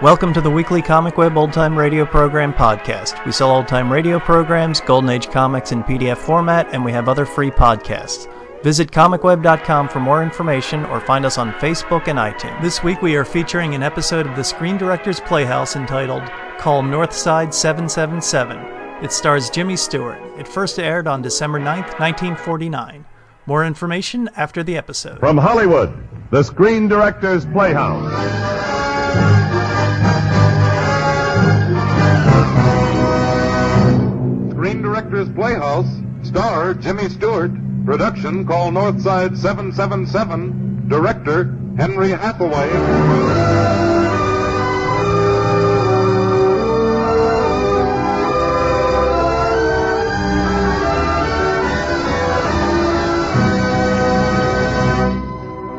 Welcome to the weekly Comic Web Old Time Radio Program podcast. We sell old time radio programs, Golden Age comics in PDF format, and we have other free podcasts. Visit comicweb.com for more information or find us on Facebook and iTunes. This week we are featuring an episode of the Screen Directors Playhouse entitled Call Northside 777. It stars Jimmy Stewart. It first aired on December 9th, 1949. More information after the episode. From Hollywood, the Screen Directors Playhouse. Directors Playhouse, star Jimmy Stewart, production call Northside 777, director Henry Hathaway.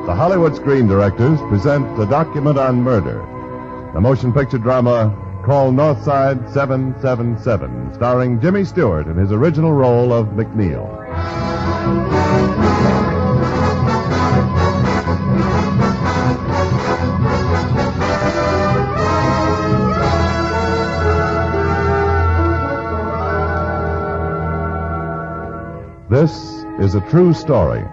The Hollywood Screen Directors present the document on murder, the motion picture drama called Northside 777, starring Jimmy Stewart in his original role of McNeil. This is a true story.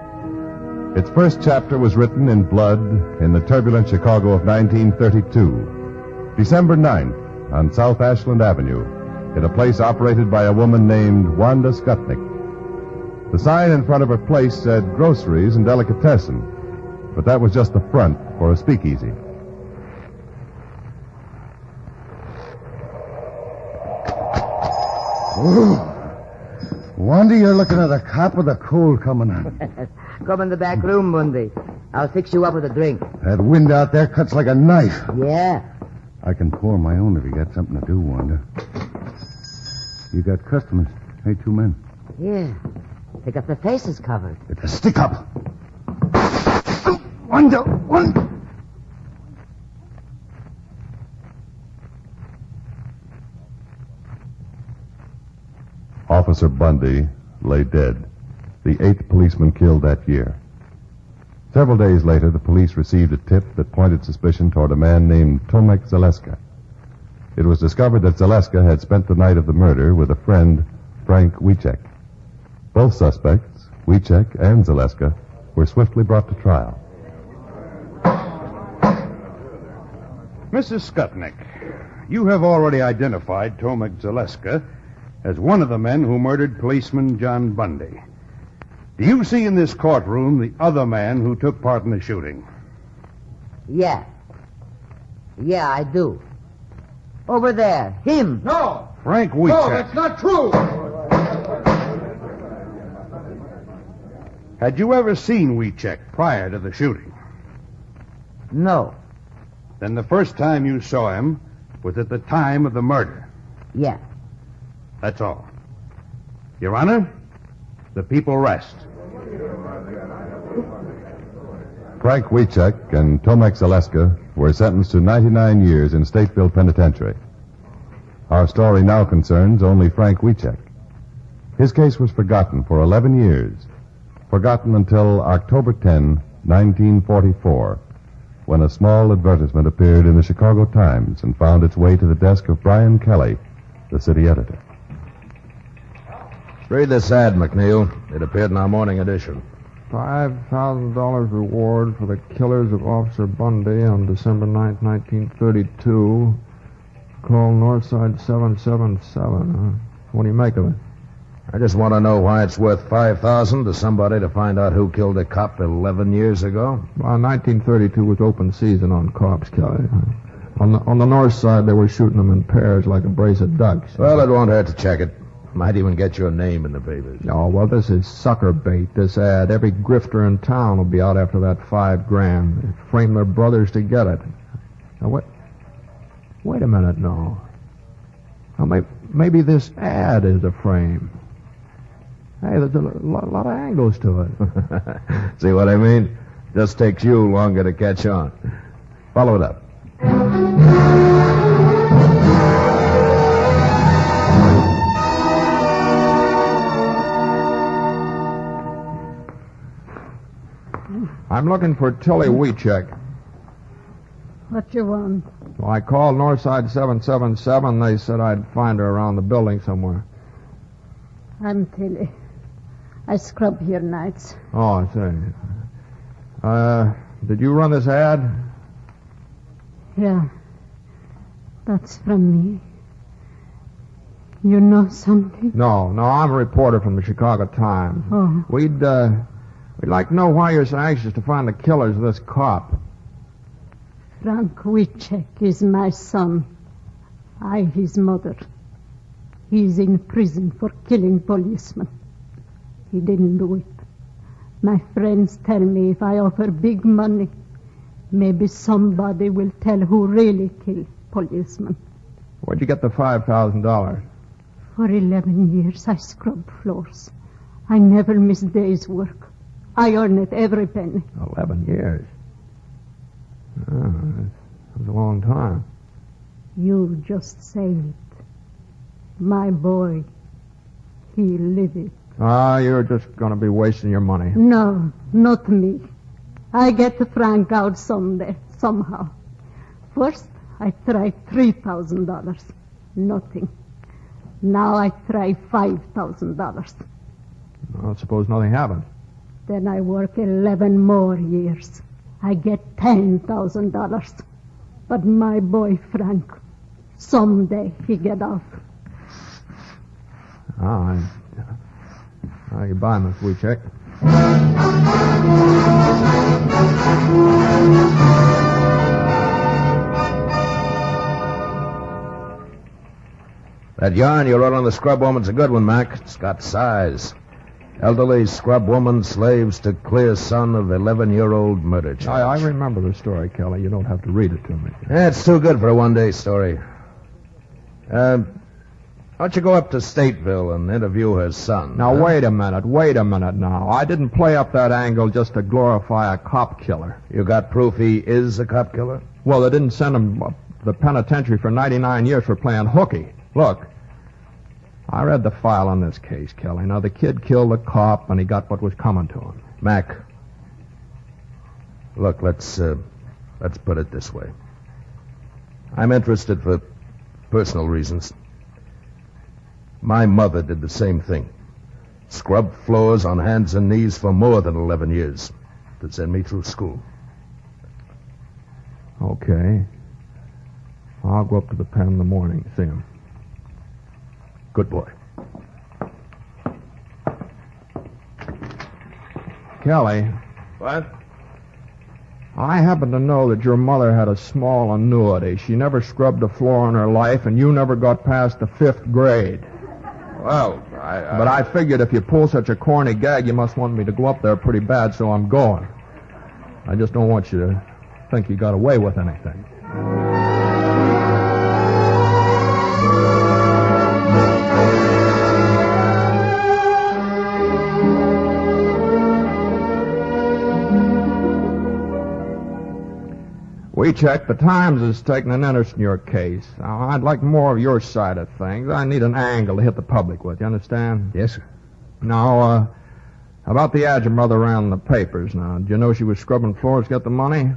Its first chapter was written in blood in the turbulent Chicago of 1932. December 9th, on South Ashland Avenue, in a place operated by a woman named Wanda Skutnik. The sign in front of her place said groceries and delicatessen, but that was just the front for a speakeasy. Wanda, you're looking at a cop with a cold coming on. Come in the back room, Bundy. I'll fix you up with a drink. That wind out there cuts like a knife. Yeah. I can pour my own if you got something to do, Wanda. You got customers. Hey, two men. Yeah. They got their faces covered. It's a stick up. Wanda, Wanda. Officer Bundy lay dead, the eighth policeman killed that year. Several days later, the police received a tip that pointed suspicion toward a man named Tomek Zaleska. It was discovered that Zaleska had spent the night of the murder with a friend, Frank Wiecek. Both suspects, Wiecek and Zaleska, were swiftly brought to trial. Mrs. Skutnik, you have already identified Tomek Zaleska as one of the men who murdered policeman John Bundy. Do you see in this courtroom the other man who took part in the shooting? Yeah. Yeah, I do. Over there. Him. No! Frank No, that's not true! Had you ever seen Wiecek prior to the shooting? No. Then the first time you saw him was at the time of the murder. Yeah. That's all. Your Honor, the people rest. Frank Wiecek and Tomek Zaleska were sentenced to 99 years in Stateville Penitentiary. Our story now concerns only Frank Wiecek. His case was forgotten for 11 years, forgotten until October 10, 1944, when a small advertisement appeared in the Chicago Times and found its way to the desk of Brian Kelly, the city editor. Read this ad, McNeil. It appeared in our morning edition. $5,000 reward for the killers of Officer Bundy on December 9th, 1932. Call Northside 777. Huh? What do you make of it? I just want to know why it's worth five thousand to somebody to find out who killed a cop eleven years ago. Well, 1932 was open season on cops, Kelly. On the, on the north side, they were shooting them in pairs like a brace of ducks. Well, it won't hurt to check it. Might even get your name in the papers. Oh, well, this is sucker bait, this ad. Every grifter in town will be out after that five grand. They frame their brothers to get it. Now, wait, wait a minute, no. Now, maybe this ad is a frame. Hey, there's a lot, lot of angles to it. See what I mean? Just takes you longer to catch on. Follow it up. I'm looking for Tilly Wiecek. What you want? Well, I called Northside 777. They said I'd find her around the building somewhere. I'm Tilly. I scrub here nights. Oh, I see. Uh, did you run this ad? Yeah. That's from me. You know something? No, no, I'm a reporter from the Chicago Times. Oh. We'd, uh, we'd like to know why you're so anxious to find the killers of this cop. Frank Wiecek is my son. I his mother. He's in prison for killing policemen. He didn't do it. My friends tell me if I offer big money, maybe somebody will tell who really killed policemen. Where'd you get the $5,000? For 11 years I scrub floors. I never miss day's work. I earn it every penny. 11 years. Oh, that's a long time. You just say it. My boy, he live it. Ah, you're just going to be wasting your money. No, not me. I get Frank out someday, somehow. First, I try $3,000. Nothing. Now I try $5,000. I suppose nothing happened. Then I work 11 more years. I get $10,000. But my boy Frank, someday he get off. Ah, I, how you buy, Miss Wiecek? That yarn you wrote on the scrub woman's a good one, Mac. It's got size. Elderly scrub woman slaves to clear son of 11 year old murder I, charge. I remember the story, Kelly. You don't have to read it to me. That's too good for a one day story. Uh, why don't you go up to Stateville and interview her son? Now, huh? wait a minute. Wait a minute now. I didn't play up that angle just to glorify a cop killer. You got proof he is a cop killer? Well, they didn't send him the penitentiary for 99 years for playing hooky. Look, I read the file on this case, Kelly. Now, the kid killed the cop, and he got what was coming to him. Mac. Look, let's uh, let's put it this way. I'm interested for personal reasons. My mother did the same thing. Scrubbed floors on hands and knees for more than 11 years to send me through school. Okay. I'll go up to the pen in the morning, see him. Good boy. Kelly, What? I happen to know that your mother had a small annuity. She never scrubbed a floor in her life, and you never got past the fifth grade. Well, I, But I figured if you pull such a corny gag, you must want me to go up there pretty bad, so I'm going. I just don't want you to think you got away with anything. We checked. The Times is taking an interest in your case. Now, I'd like more of your side of things. I need an angle to hit the public with. You understand? Yes, sir. Now, uh, about the ad your mother ran in the papers now. Did you know she was scrubbing floors to get the money?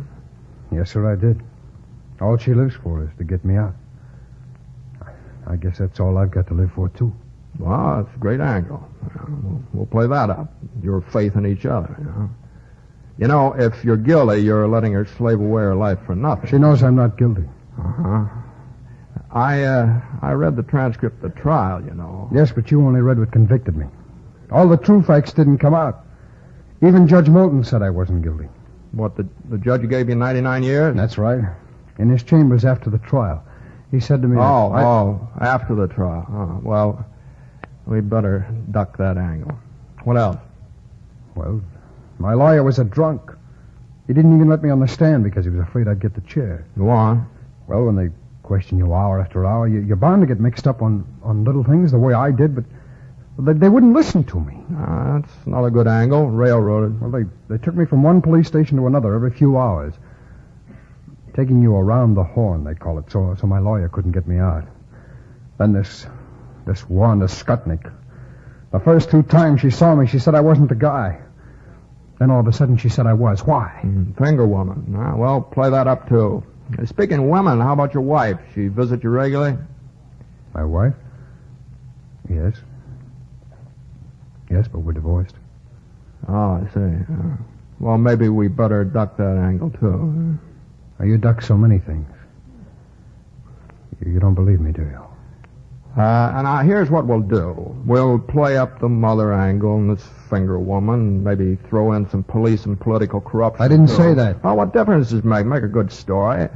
Yes, sir, I did. All she lives for is to get me out. I guess that's all I've got to live for, too. Well, it's a great angle. We'll, we'll play that up. Your faith in each other, you know. You know, if you're guilty, you're letting her slave away her life for nothing. She knows I'm not guilty. Uh-huh. I, uh, I read the transcript of the trial, you know. Yes, but you only read what convicted me. All the true facts didn't come out. Even Judge Moulton said I wasn't guilty. What, the, the judge gave you 99 years? That's right. In his chambers after the trial. He said to me, Oh, I- oh, after the trial. Oh, well, we'd better duck that angle. What else? Well, my lawyer was a drunk. He didn't even let me on the stand because he was afraid I'd get the chair. Go on. Well, when they question you hour after hour, you, you're bound to get mixed up on, on little things the way I did, but they, they wouldn't listen to me. Uh, that's not a good angle. Railroaded. Well, they, they took me from one police station to another every few hours. Taking you around the horn, they call it, so, so my lawyer couldn't get me out. Then this, this Wanda Skutnik. The first two times she saw me, she said I wasn't the guy. Then all of a sudden she said I was. Why? Mm, Finger woman. Ah, well, play that up too. Speaking of women, how about your wife? She visit you regularly? My wife? Yes. Yes, but we're divorced. Oh, I see. Uh, well, maybe we better duck that angle, too. Now, you duck so many things. You, you don't believe me, do you? Uh, and now here's what we'll do. We'll play up the mother angle and this finger woman, maybe throw in some police and political corruption. I didn't too. say that. Oh, what difference does it make? Make a good story.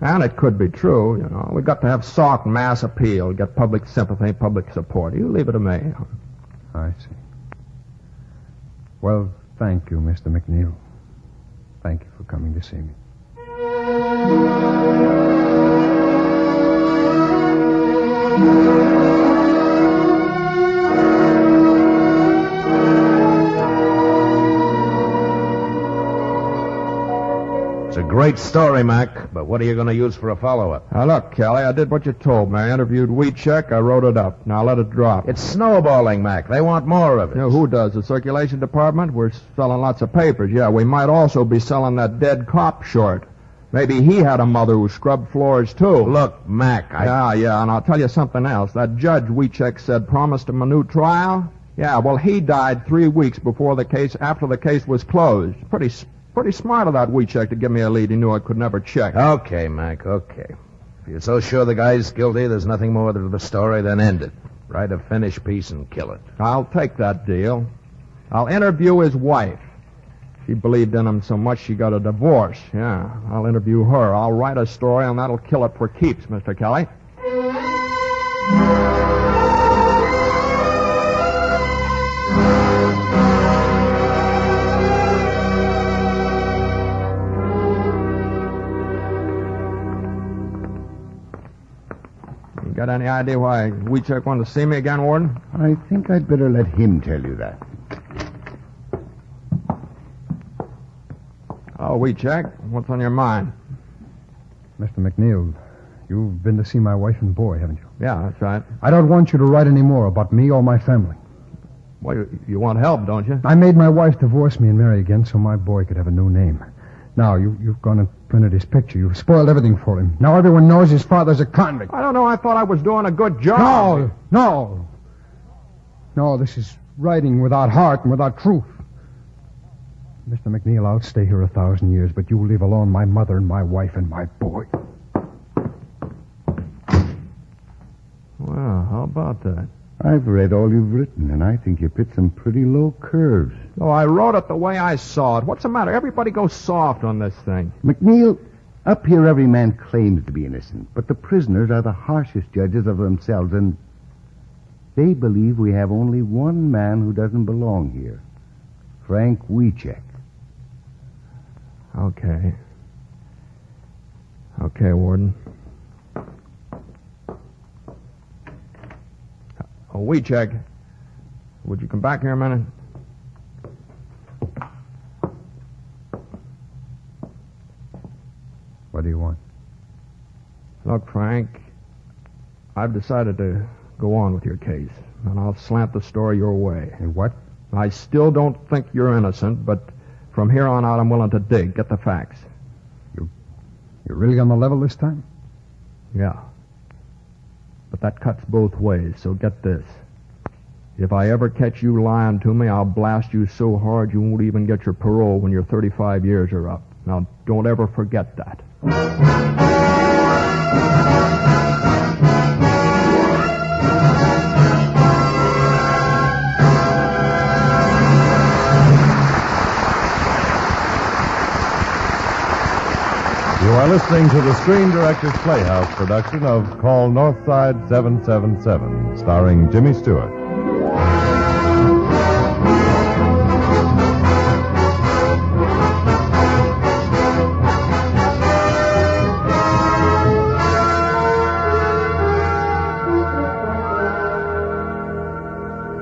And it could be true, you know. We've got to have soft mass appeal, get public sympathy, public support. You leave it to me. I see. Well, thank you, Mr. McNeil. Thank you for coming to see me. It's a great story, Mac, but what are you going to use for a follow-up? Now, look, Kelly, I did what you told me. I interviewed Wiecek. I wrote it up. Now let it drop. It's snowballing, Mac. They want more of it. You know, who does? The circulation department? We're selling lots of papers. Yeah, we might also be selling that dead cop short. Maybe he had a mother who scrubbed floors, too. Look, Mac, I... Yeah, yeah, and I'll tell you something else. That judge Wiecek said promised him a new trial. Yeah, well, he died three weeks before the case, after the case was closed. Pretty, pretty smart of that Wiecek to give me a lead he knew I could never check. Okay, Mac, okay. If you're so sure the guy's guilty, there's nothing more to the story, than end it. Write a finished piece and kill it. I'll take that deal. I'll interview his wife. She believed in him so much she got a divorce. Yeah, I'll interview her. I'll write a story, and that'll kill it for keeps, Mr. Kelly. You got any idea why Wiecek wanted to see me again, Warden? I think I'd better let him tell you that. Oh, Wiecek, what's on your mind? Mr. McNeil, you've been to see my wife and boy, haven't you? Yeah, that's right. I don't want you to write any more about me or my family. Well, you, you want help, don't you? I made my wife divorce me and marry again so my boy could have a new name. Now, you, you've gone and printed his picture. You've spoiled everything for him. Now everyone knows his father's a convict. I don't know. I thought I was doing a good job. No, no. No, this is writing without heart and without truth. Mr. McNeil, I'll stay here a thousand years, but you leave alone my mother and my wife and my boy. Well, how about that? I've read all you've written, and I think you've hit some pretty low curves. Oh, I wrote it the way I saw it. What's the matter? Everybody goes soft on this thing. McNeil, up here every man claims to be innocent, but the prisoners are the harshest judges of themselves, and they believe we have only one man who doesn't belong here. Frank Wiecek. Okay. Okay, Warden. Oh, check. Would you come back here a minute? What do you want? Look, Frank, I've decided to go on with your case, and I'll slant the story your way. Hey, what? I still don't think you're innocent, but from here on out, I'm willing to dig, get the facts. You, you're really on the level this time? Yeah. But that cuts both ways, so get this. If I ever catch you lying to me, I'll blast you so hard you won't even get your parole when your 35 years are up. Now, don't ever forget that. You are listening to the Screen Directors Playhouse production of Call Northside 777, starring Jimmy Stewart.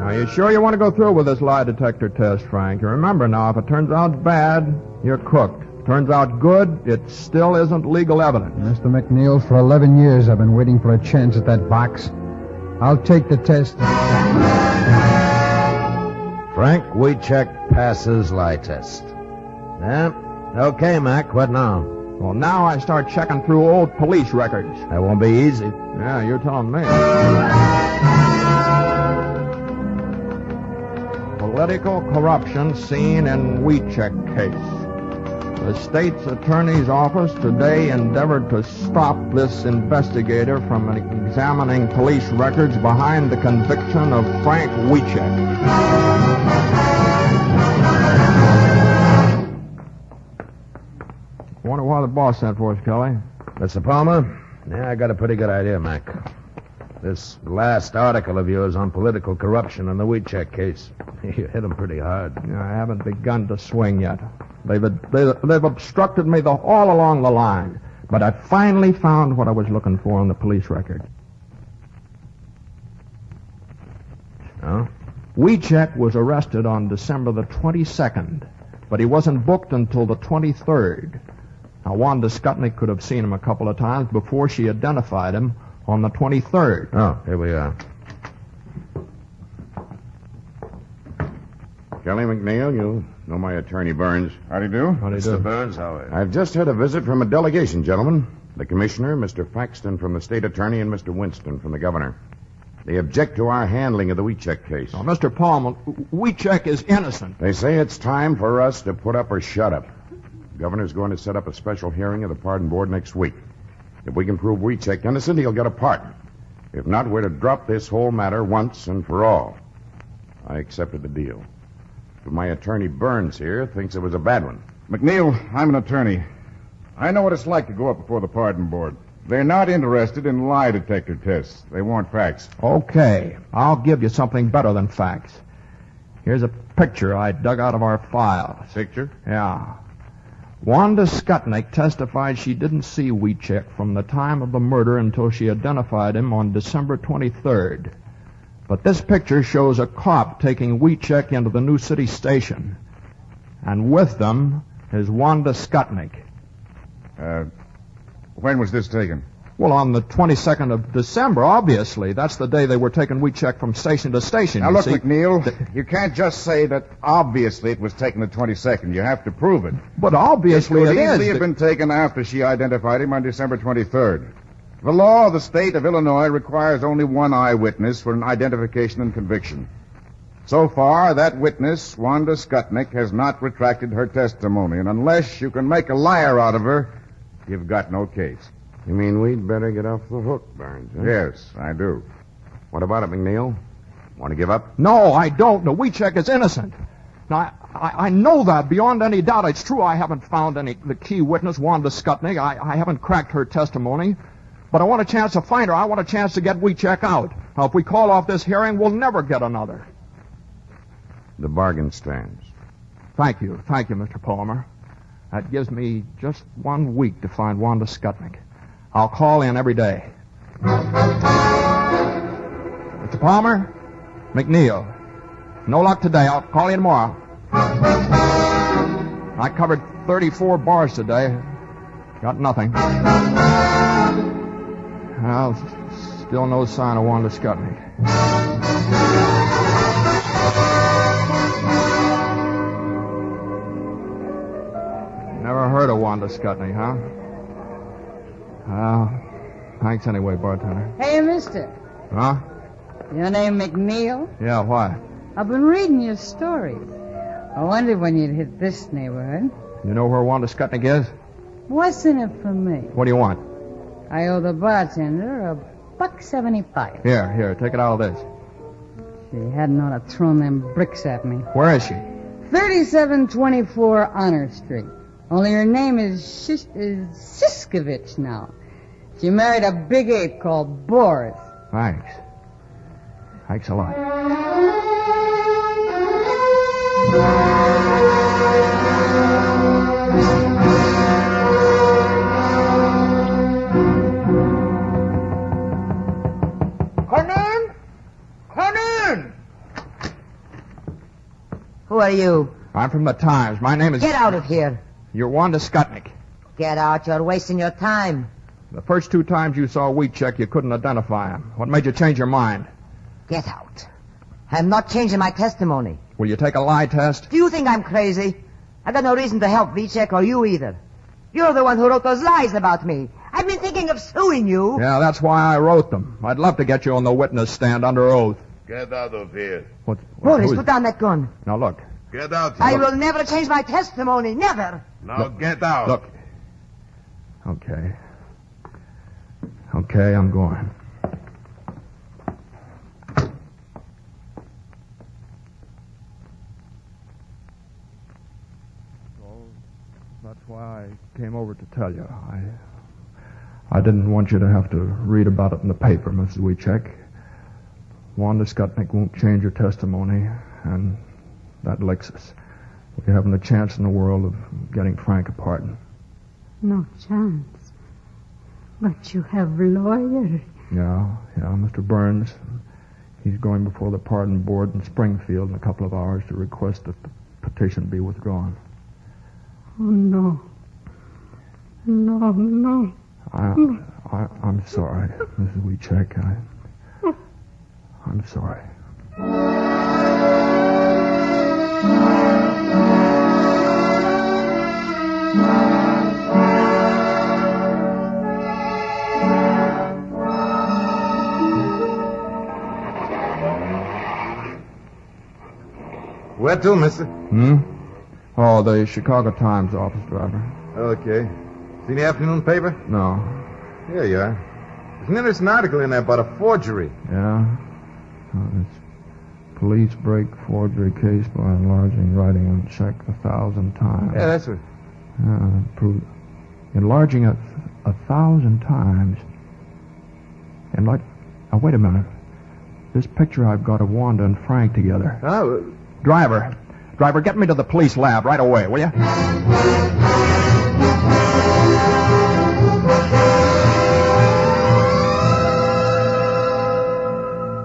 Are you sure you want to go through with this lie detector test, Frank? You remember now, if it turns out bad, you're cooked. Turns out good, it still isn't legal evidence. Mr. McNeil, for 11 years I've been waiting for a chance at that box. I'll take the test. Frank Wiecek passes lie test. Yeah. Okay, Mac, what now? Well, now I start checking through old police records. That won't be easy. Yeah, you're telling me. Political corruption seen in Wiecek case. The state's attorney's office today endeavored to stop this investigator from examining police records behind the conviction of Frank Wiecek. Wonder why the boss sent for us, Kelly. Mr. Palmer? Yeah, I got a pretty good idea, Mac. This last article of yours on political corruption in the Wiecek case. You hit him pretty hard. I haven't begun to swing yet. They've, they've, they've obstructed me the, all along the line. But I finally found what I was looking for on the police record. Oh? Wiecek was arrested on December the 22nd, but he wasn't booked until the 23rd. Now, Wanda Skutnik could have seen him a couple of times before she identified him on the 23rd. Oh, here we are. Kelly McNeil, you know my attorney Burns. How do you do? How do you Mr. do? Burns, how are you? I've just had a visit from a delegation, gentlemen. The commissioner, Mr. Faxton from the state attorney, and Mr. Winston from the governor. They object to our handling of the Wiecek case. Now, Mr. Palmer, Wiecek is innocent. They say it's time for us to put up or shut up. The governor's going to set up a special hearing of the pardon board next week. If we can prove Wiecek innocent, he'll get a pardon. If not, we're to drop this whole matter once and for all. I accepted the deal. But my attorney Burns here thinks it was a bad one. McNeil, I'm an attorney. I know what it's like to go up before the pardon board. They're not interested in lie detector tests. They want facts. Okay, I'll give you something better than facts. Here's a picture I dug out of our files. Picture? Yeah. Wanda Skutnik testified she didn't see Wiecek from the time of the murder until she identified him on December 23rd. But this picture shows a cop taking Wiecek into the New City station. And with them is Wanda Skutnik. Uh, when was this taken? Well, on the 22nd of December, obviously. That's the day they were taking Wiecek from station to station. Now, you look, see. McNeil, you can't just say that obviously it was taken the 22nd. You have to prove it. But obviously it could it easily have been taken after she identified him on December 23rd. The law of the state of Illinois requires only one eyewitness for an identification and conviction. So far, that witness, Wanda Skutnik, has not retracted her testimony, and unless you can make a liar out of her, you've got no case. You mean we'd better get off the hook, Burns? huh? Yes, I do. What about it, McNeil? Want to give up? No, I don't. No, Wiecek is innocent. Now, I, I, I know that beyond any doubt. It's true I haven't found any the key witness, Wanda Skutnik. I, I haven't cracked her testimony. But I want a chance to find her. I want a chance to get Wiecek out. Now, if we call off this hearing, we'll never get another. The bargain stands. Thank you. Thank you, Mr. Palmer. That gives me just one week to find Wanda Skutnik. I'll call in every day. Mr. Palmer? McNeil. No luck today. I'll call you tomorrow. I covered 34 bars today. Got nothing. Well, still no sign of Wanda Skutnik. Never heard of Wanda Skutnik, huh? Well, thanks anyway, bartender. Hey, mister. Huh? Your name McNeil? Yeah, why? I've been reading your stories. I wondered when you'd hit this neighborhood. You know where Wanda Skutnik is? What's in it for me? What do you want? I owe the bartender a buck seventy-five. Here, here, take it out of this. She hadn't ought to thrown them bricks at me. Where is she? Thirty-seven twenty-four Honor Street. Only her name is Shish- is Siskovich now. She married a big ape called Boris. Thanks. Thanks a lot. Come in! Come in! Who are you? I'm from the Times. My name is. Get out of here. You're Wanda Skutnik. Get out. You're wasting your time. The first two times you saw Wiecek, you couldn't identify him. What made you change your mind? Get out. I'm not changing my testimony. Will you take a lie test? Do you think I'm crazy? I've got no reason to help Wiecek or you either. You're the one who wrote those lies about me. I've been thinking of suing you. Yeah, that's why I wrote them. I'd love to get you on the witness stand under oath. Get out of here. What? Boris, who is- put down that gun. Now look, Get out. I will never change my testimony. Never. Now get out. look. Okay. Okay, I'm going. So that's why I came over to tell you. I I didn't want you to have to read about it in the paper, Mrs. Wiecek. Wanda Skutnik won't change her testimony, and that licks us. We haven't a chance in the world of getting Frank a pardon. No chance. But you have lawyer. Yeah, yeah, Mr. Burns. He's going before the pardon board in Springfield in a couple of hours to request that the petition be withdrawn. Oh, no. No, no. I, I, I'm sorry, Mrs. Wiecek. I, I'm sorry. Where to, mister? Hmm? Oh, the Chicago Times office driver. Okay. Seen the afternoon paper? No. Here you are. There's an interesting article in there about a forgery. Yeah? Oh, it's police break forgery case by enlarging writing on check a thousand times. Yeah, that's what. Uh, prove enlarging a, a thousand times. And like, oh, wait a minute. This picture I've got of Wanda and Frank together. Oh, Driver, driver, get me to the police lab right away, will you? Uh,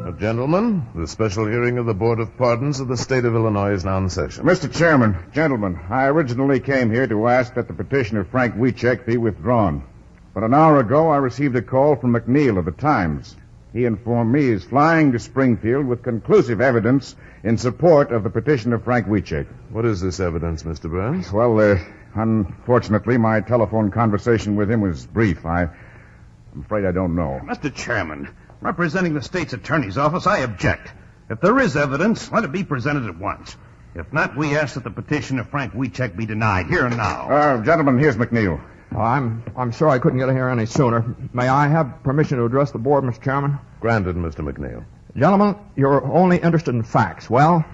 now, gentlemen, the special hearing of the Board of Pardons of the State of Illinois is now in session. Mr. Chairman, gentlemen, I originally came here to ask that the petition of Frank Wiecek be withdrawn. But an hour ago, I received a call from McNeil of the Times. He informed me he's flying to Springfield with conclusive evidence in support of the petition of Frank Wiecek. What is this evidence, Mr. Burns? Well, uh, unfortunately, my telephone conversation with him was brief. I, I'm afraid I don't know. Mr. Chairman, representing the state's attorney's office, I object. If there is evidence, let it be presented at once. If not, we ask that the petition of Frank Wiecek be denied here and now. Uh, gentlemen, here's McNeil. Oh, I'm I'm sorry I couldn't get here any sooner. May I have permission to address the board, Mr. Chairman? Granted, Mr. McNeil. Gentlemen, you're only interested in facts. Well,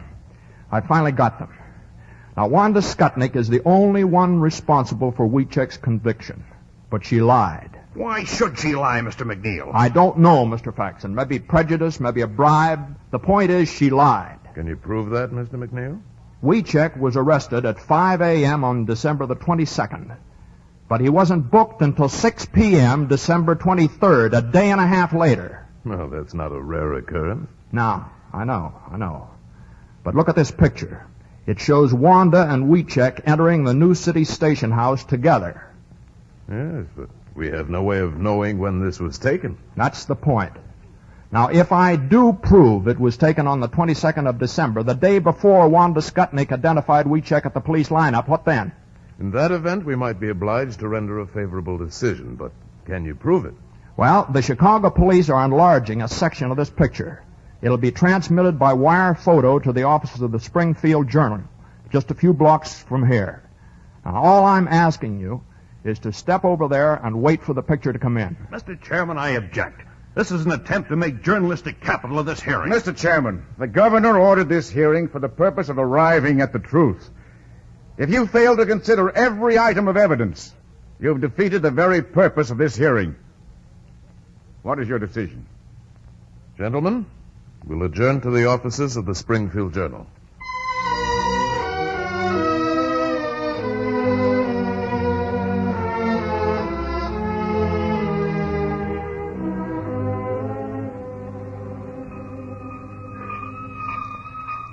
I finally got them. Now, Wanda Skutnik is the only one responsible for Wiecek's conviction, but she lied. Why should she lie, Mr. McNeil? I don't know, Mr. Faxon. Maybe prejudice, maybe a bribe. The point is, she lied. Can you prove that, Mr. McNeil? Wiecek was arrested at 5 a.m. on December the 22nd. But he wasn't booked until 6 p.m. December 23rd, a day and a half later. Well, that's not a rare occurrence. Now, I know, I know. But look at this picture. It shows Wanda and Wiecek entering the New City Station House together. Yes, but we have no way of knowing when this was taken. That's the point. Now, if I do prove it was taken on the 22nd of December, the day before Wanda Skutnik identified Wiecek at the police lineup, what then? In that event, we might be obliged to render a favorable decision, but can you prove it? Well, the Chicago police are enlarging a section of this picture. It'll be transmitted by wire photo to the offices of the Springfield Journal, just a few blocks from here. Now, all I'm asking you is to step over there and wait for the picture to come in. Mr. Chairman, I object. This is an attempt to make journalistic capital of this hearing. Mr. Chairman, the governor ordered this hearing for the purpose of arriving at the truth. If you fail to consider every item of evidence, you've defeated the very purpose of this hearing. What is your decision? Gentlemen, we'll adjourn to the offices of the Springfield Journal.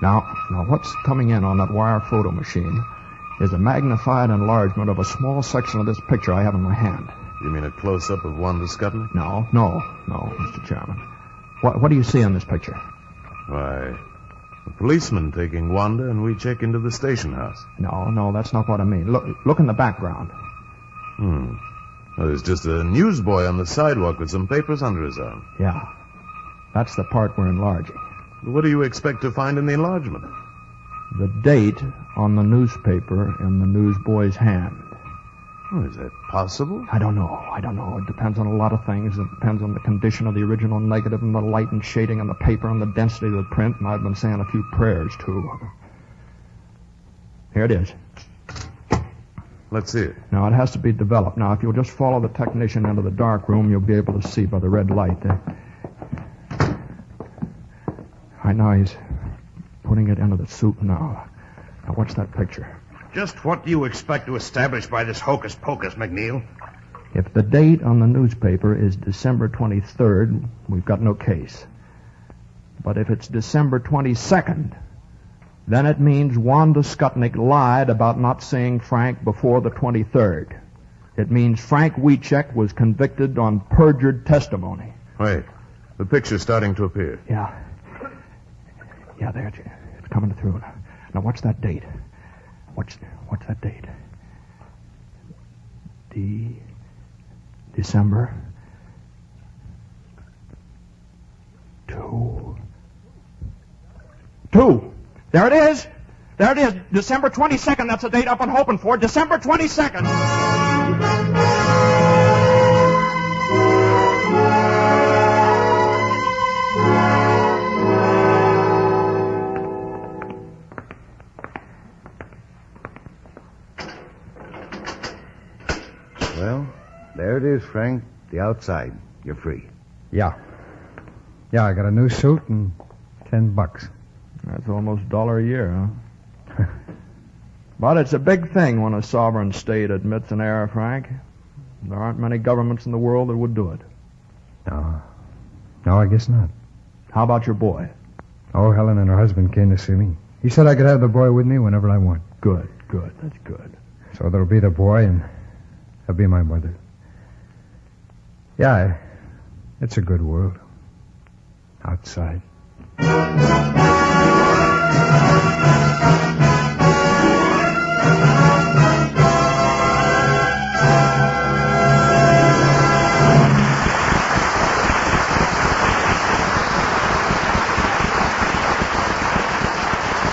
Now, now what's coming in on that wire photo machine is a magnified enlargement of a small section of this picture I have in my hand. You mean a close-up of Wanda Skutnik? No, no, no, Mr. Chairman. What, what do you see in this picture? Why, a policeman taking Wanda and Wiecek into the station house. No, no, that's not what I mean. Look, look in the background. Hmm. Well, there's just a newsboy on the sidewalk with some papers under his arm. Yeah. That's the part we're enlarging. What do you expect to find in the enlargement? The date on the newspaper in the newsboy's hand. Oh, is that possible? I don't know. I don't know. It depends on a lot of things. It depends on the condition of the original negative and the light and shading on the paper and the density of the print. And I've been saying a few prayers, too. Here it is. Let's see it. Now, it has to be developed. Now, if you'll just follow the technician into the dark room, you'll be able to see by the red light. Uh, I know he's putting it into the suit now. Now, what's that picture? Just what do you expect to establish by this hocus pocus, McNeil? If the date on the newspaper is December 23rd, we've got no case. But if it's December 22nd, then it means Wanda Skutnik lied about not seeing Frank before the 23rd. It means Frank Wiecek was convicted on perjured testimony. Wait. The picture's starting to appear. Yeah. Yeah, there. Coming through. Now, what's that date? What's what's that date? D. December. Two. Two. There it is. There it is. December 22nd. That's the date I've been hoping for. December 22nd. There Frank. The outside. You're free. Yeah. Yeah, I got a new suit and ten bucks. That's almost a dollar a year, huh? but it's a big thing when a sovereign state admits an error, Frank. There aren't many governments in the world that would do it. No. No, I guess not. How about your boy? Oh, Helen and her husband came to see me. He said I could have the boy with me whenever I want. Good, good. That's good. So there'll be the boy and there'll be my mother. Yeah, it's a good world. Outside.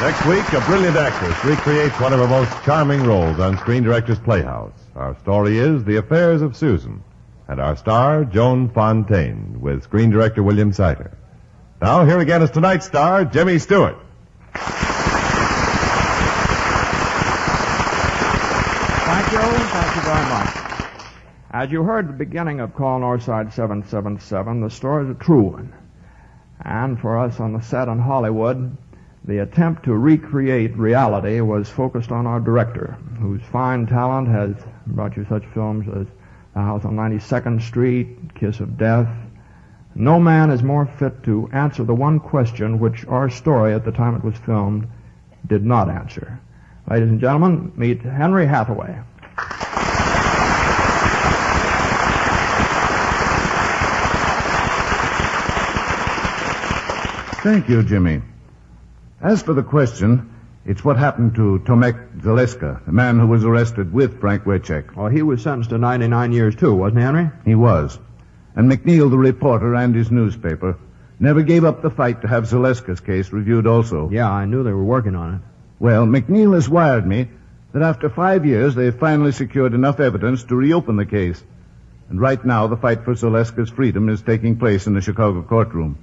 Next week, a brilliant actress recreates one of her most charming roles on Screen Director's Playhouse. Our story is The Affairs of Susan, and our star, Joan Fontaine, with Screen Director William Seiter. Now, here again is tonight's star, Jimmy Stewart. Thank you. Thank you very much. As you heard at the beginning of Call Northside 777, the story is a true one. And for us on the set in Hollywood, the attempt to recreate reality was focused on our director, whose fine talent has brought you such films as The House on 92nd Street, Kiss of Death. No man is more fit to answer the one question which our story at the time it was filmed did not answer. Ladies and gentlemen, meet Henry Hathaway. Thank you, Jimmy. As for the question, it's what happened to Tomek Zaleska, the man who was arrested with Frank Wiecek. Well, oh, he was sentenced to 99 years, too, wasn't he, Henry? He was. And McNeil, the reporter, and his newspaper never gave up the fight to have Zaleska's case reviewed also. Yeah, I knew they were working on it. Well, McNeil has wired me that after five years they've finally secured enough evidence to reopen the case. And right now the fight for Zaleska's freedom is taking place in the Chicago courtroom.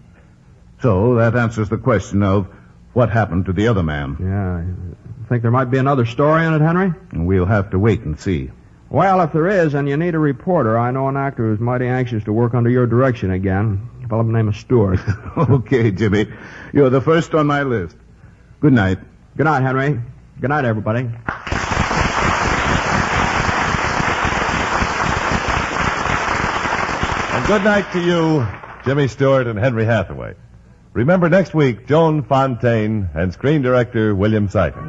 So that answers the question of what happened to the other man. Yeah. I Think there might be another story in it, Henry? We'll have to wait and see. Well, if there is, and you need a reporter, I know an actor who's mighty anxious to work under your direction again. A fellow by the name of Stewart. okay, Jimmy. You're the first on my list. Good night. Good night, Henry. Good night, everybody. And good night to you, Jimmy Stewart and Henry Hathaway. Remember next week, Joan Fontaine and screen director William Seiter.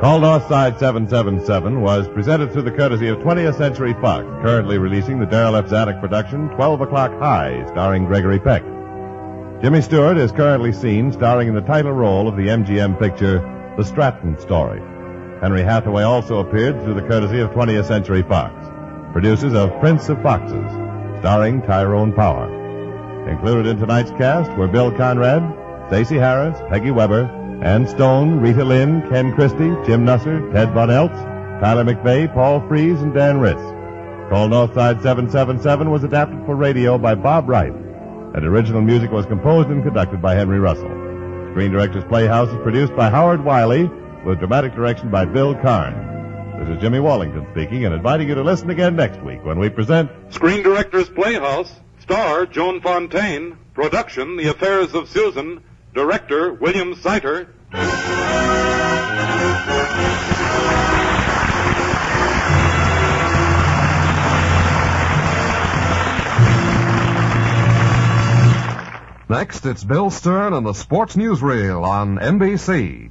Call Northside 777 was presented through the courtesy of 20th Century Fox, currently releasing the Darryl F. Zanuck production 12 O'Clock High, starring Gregory Peck. Jimmy Stewart is currently seen starring in the title role of the MGM picture The Stratton Story. Henry Hathaway also appeared through the courtesy of 20th Century Fox, producers of Prince of Foxes, starring Tyrone Power. Included in tonight's cast were Bill Conrad, Stacy Harris, Peggy Webber, Ann Stone, Rita Lynn, Ken Christy, Jim Nusser, Ted Von Eltz, Tyler McVey, Paul Frees, and Dan Riss. Call Northside 777 was adapted for radio by Bob Wright, and original music was composed and conducted by Henry Russell. Screen Directors Playhouse is produced by Howard Wiley, with dramatic direction by Bill Karn. This is Jimmy Wallington speaking and inviting you to listen again next week when we present Screen Directors Playhouse, star Joan Fontaine, production The Affairs of Susan, director William Seiter. Next, it's Bill Stern and the Sports Newsreel on NBC.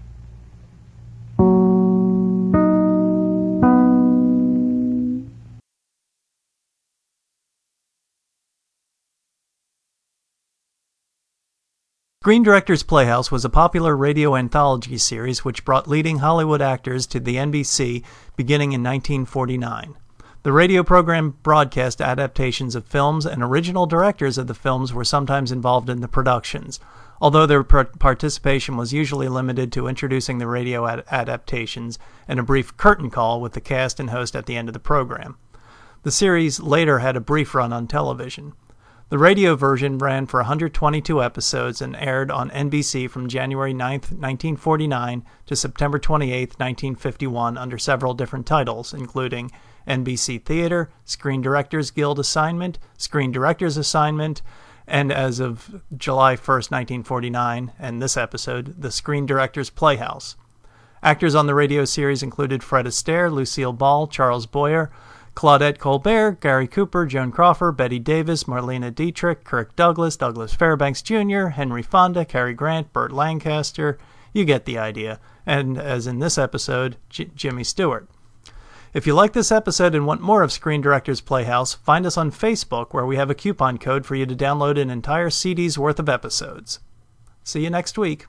Screen Directors Playhouse was a popular radio anthology series which brought leading Hollywood actors to the NBC beginning in 1949. The radio program broadcast adaptations of films, and original directors of the films were sometimes involved in the productions, although their participation was usually limited to introducing the radio ad- adaptations and a brief curtain call with the cast and host at the end of the program. The series later had a brief run on television. The radio version ran for 122 episodes and aired on NBC from January 9, 1949 to September 28, 1951 under several different titles, including NBC Theater, Screen Directors Guild Assignment, Screen Directors Assignment, and as of July 1, 1949, and this episode, the Screen Directors Playhouse. Actors on the radio series included Fred Astaire, Lucille Ball, Charles Boyer, Claudette Colbert, Gary Cooper, Joan Crawford, Bette Davis, Marlene Dietrich, Kirk Douglas, Douglas Fairbanks Jr., Henry Fonda, Cary Grant, Burt Lancaster. You get the idea. And as in this episode, J- Jimmy Stewart. If you like this episode and want more of Screen Directors Playhouse, find us on Facebook where we have a coupon code for you to download an entire CD's worth of episodes. See you next week.